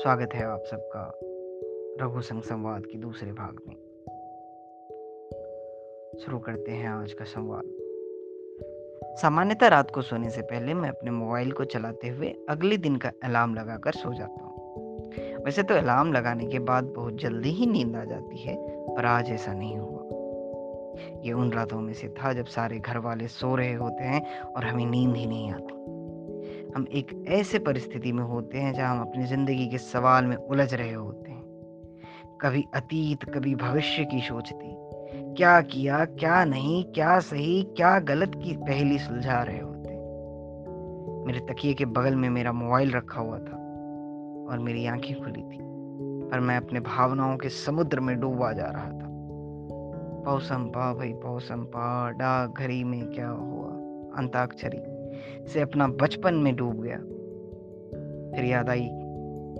स्वागत है आप सबका रघु संग संवाद के दूसरे भाग में। शुरू करते हैं आज का संवाद। सामान्यतः रात को सोने से पहले मैं अपने मोबाइल को चलाते हुए अगले दिन का अलार्म लगाकर सो जाता हूँ। वैसे तो अलार्म लगाने के बाद बहुत जल्दी ही नींद आ जाती है, पर आज ऐसा नहीं हुआ। ये उन रातों में से था जब सारे घर वाले सो रहे होते हैं और हमें नींद ही नहीं आती। हम एक ऐसे परिस्थिति में होते हैं, जहाँ हम अपनी ज़िंदगी के सवाल में उलझ रहे होते हैं। कभी अतीत, कभी भविष्य की सोचते। क्या किया, क्या नहीं, क्या सही, क्या गलत की पहली सुलझा रहे होते। मेरे तकिए के बगल में मेरा मोबाइल रखा हुआ था और मेरी आँखें खुली थी, पर मैं अपने भावनाओं के समुद्र में डूबा जा रहा था। पौसम पा भाई, पौसम पा डाक घड़ी में क्या हुआ? अंताक्षरी। से अपना बचपन में डूब गया। फिर याद आई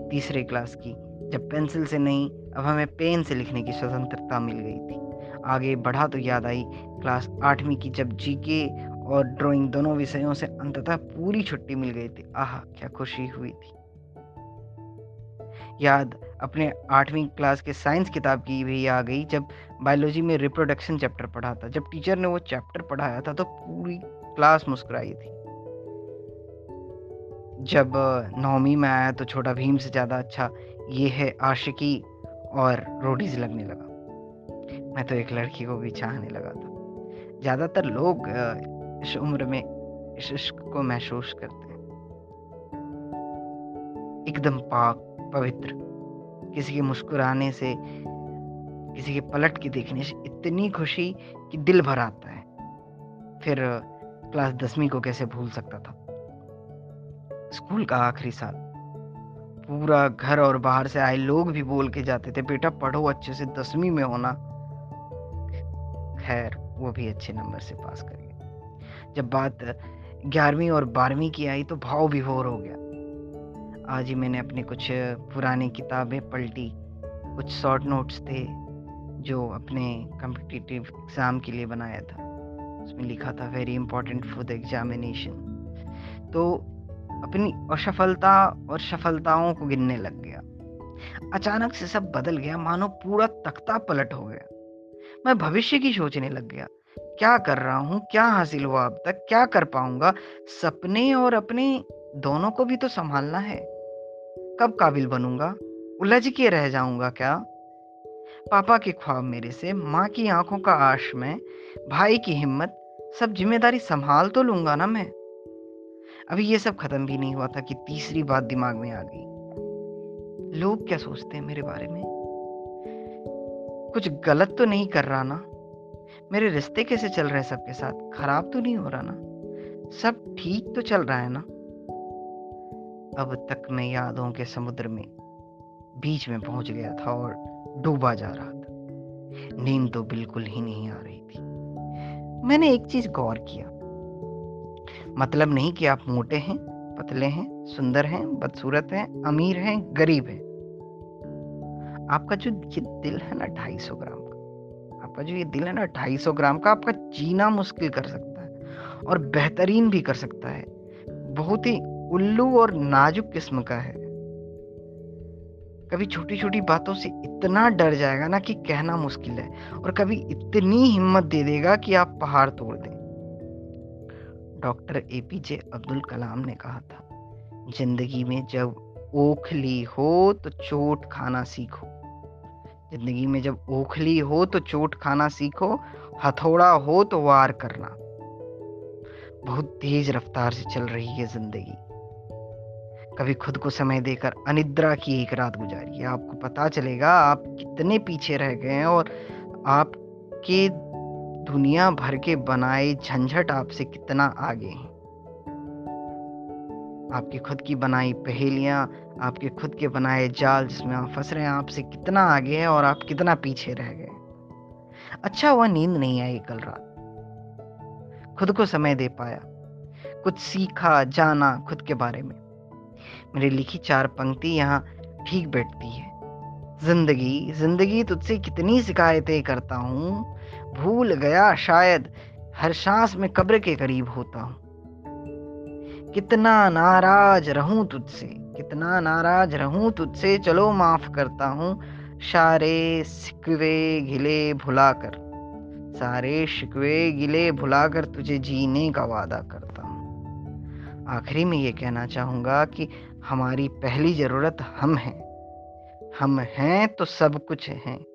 तीसरे क्लास की, जब पेंसिल से नहीं, अब हमें पेन से लिखने की स्वतंत्रता मिल गई थी। आगे बढ़ा तो याद आई क्लास आठवीं की, जब जीके और ड्राइंग दोनों विषयों से अंततः पूरी छुट्टी मिल गई थी। आह, क्या खुशी हुई थी। याद अपने आठवीं क्लास के साइंस किताब की भी आ गई, जब बायोलॉजी में रिप्रोडक्शन चैप्टर पढ़ा था। जब टीचर ने वो चैप्टर पढ़ाया था तो पूरी क्लास मुस्कुराई थी। जब नौवीं में आया तो छोटा भीम से ज़्यादा अच्छा ये है आशिकी और रोडीज लगने लगा। मैं तो एक लड़की को भी चाहने लगा था। ज़्यादातर लोग इस उम्र में इस इश्क को महसूस करते हैं। एकदम पाक, पवित्र, किसी के मुस्कुराने से, किसी के पलट के देखने से इतनी खुशी कि दिल भर आता है। फिर क्लास दसवीं को कैसे भूल सकता था? स्कूल का आखिरी साल। पूरा घर और बाहर से आए लोग भी बोल के जाते थे, बेटा, पढ़ो अच्छे से, दसवीं में होना खैर, वो भी अच्छे नंबर से पास कर गए। जब बात ग्यारहवीं और बारहवीं की आई तो भाव भी विभोर हो गया। आज ही मैंने अपने कुछ पुरानी किताबें पलटी। कुछ शॉर्ट नोट्स थे, जो अपने कम्पिटिटिव एग्ज़ाम के लिए बनाया था। उसमें लिखा था very important for the examination तो अपनी असफलता और सफलताओं को गिनने लग गया। अचानक से सब बदल गया, मानो पूरा तख्ता पलट हो गया। मैं भविष्य की सोचने लग गया, क्या कर रहा हूँ, क्या हासिल हुआ अब तक, क्या कर पाऊँगा? सपने और अपने दोनों को भी तो संभालना है। कब काबिल बनूँगा? उलझ के रह जाऊँगा क्या? पापा के ख्वाब मेरे से, माँ की आँखों का आश में, भाई की हिम्मत, सब ज़िम्मेदारी संभाल तो लूँगा ना मैं। अभी ये सब खत्म भी नहीं हुआ था कि तीसरी बात दिमाग में आ गई। लोग क्या सोचते हैं मेरे बारे में? कुछ गलत तो नहीं कर रहा ना? मेरे रिश्ते कैसे चल रहे हैं सबके साथ? खराब तो नहीं हो रहा ना? सब ठीक तो चल रहा है ना? अब तक मैं यादों के समुद्र में बीच में पहुँच गया था और डूबा जा रहा था। नींद तो बिल्कुल ही नहीं आ रही थी। मैंने एक चीज़ गौर किया। मतलब नहीं कि आप मोटे हैं, पतले हैं, सुंदर हैं, बदसूरत हैं, अमीर हैं, गरीब हैं। आपका जो ये दिल है ना ढाई सौ ग्राम का, आपका जो ये दिल है ना ढाई सौ ग्राम का आपका जीना मुश्किल कर सकता है और बेहतरीन भी कर सकता है। बहुत ही उल्लू और नाजुक किस्म का है। कभी छोटी छोटी बातों से इतना डर जाएगा ना कि कहना मुश्किल है और कभी इतनी हिम्मत दे देगा कि आप पहाड़ तोड़ दें। Doctor A P J Abdul Kalam ने कहा था, ज़िंदगी में जब ओखली हो तो चोट खाना सीखो। ज़िंदगी में जब ओखली हो तो चोट खाना सीखो, हथौड़ा हो तो वार करना। बहुत तेज रफ्तार से चल रही है ज़िंदगी। कभी खुद को समय देकर अनिद्रा की एक रात गुजारिए। आपको पता चलेगा, आप कितने पीछे रह गए हैं और आपके दुनिया भर के बनाए झंझट आपसे कितना आगे हैं? आपकी खुद की बनाई पहेलियाँ, आपके खुद के बनाए जाल जिसमें आप फंस रहे हैं, आपसे कितना आगे है और आप कितना पीछे रह गए अच्छा हुआ नींद नहीं आई कल रात। खुद को समय दे पाया। कुछ सीखा, जाना खुद के बारे में। मेरी लिखी चार पंक्ति यहाँ ठीक बैठती है। ज़िंदगी ज़िंदगी तुझसे कितनी शिकायतें करता हूँ भूल गया शायद हर सांस में कब्र के करीब होता हूँ। कितना नाराज़ रहूँ तुझसे, कितना नाराज़ रहूँ तुझसे, चलो माफ़ करता हूँ, सारे सिकवे गिले भुलाकर, सारे शिकवे गिले भुलाकर तुझे जीने का वादा करता हूँ। आखिरी में ये कहना चाहूँगा कि हमारी पहली ज़रूरत हम हैं। हम हैं तो सब कुछ हैं।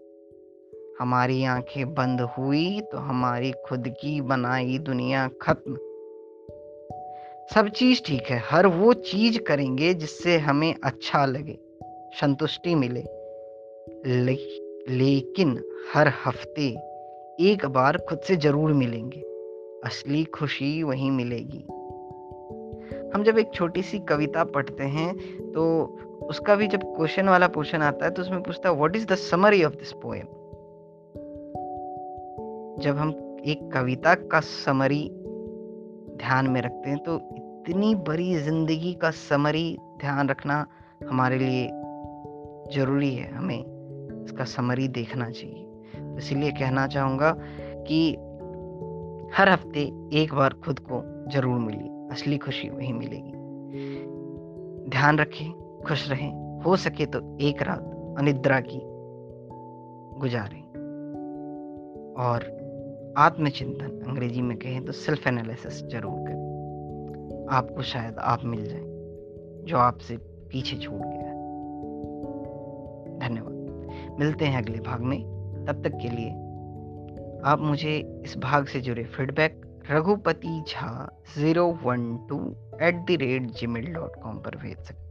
हमारी आँखें बंद हुई तो हमारी खुद की बनाई दुनिया खत्म। सब चीज़ ठीक है हर वो चीज़ करेंगे जिससे हमें अच्छा लगे संतुष्टि मिले। ले, लेकिन हर हफ़्ते एक बार खुद से ज़रूर मिलेंगे असली खुशी वहीं मिलेगी। हम जब एक छोटी सी कविता पढ़ते हैं तो उसका भी जब क्वेश्चन वाला पोर्शन आता है तो उसमें पूछता है what is the summary of this poem जब हम एक कविता का समरी ध्यान में रखते हैं तो इतनी बड़ी ज़िंदगी का समरी ध्यान रखना हमारे लिए ज़रूरी है। हमें इसका समरी देखना चाहिए। तो इसीलिए कहना चाहूँगा कि हर हफ़्ते एक बार खुद को ज़रूर मिली असली खुशी वही मिलेगी। ध्यान रखें, खुश रहें, हो सके तो एक रात अनिद्रा की गुजारें। और आत्मचिंतन, अंग्रेज़ी में कहें तो सेल्फ एनालिसिस ज़रूर करें। आपको शायद आप मिल जाए, जो आपसे पीछे छूट गया धन्यवाद। मिलते हैं अगले भाग में। तब तक के लिए आप मुझे इस भाग से जुड़े feedback Raghupati Jha zero one two at the rate Gmail dot com पर भेज सकते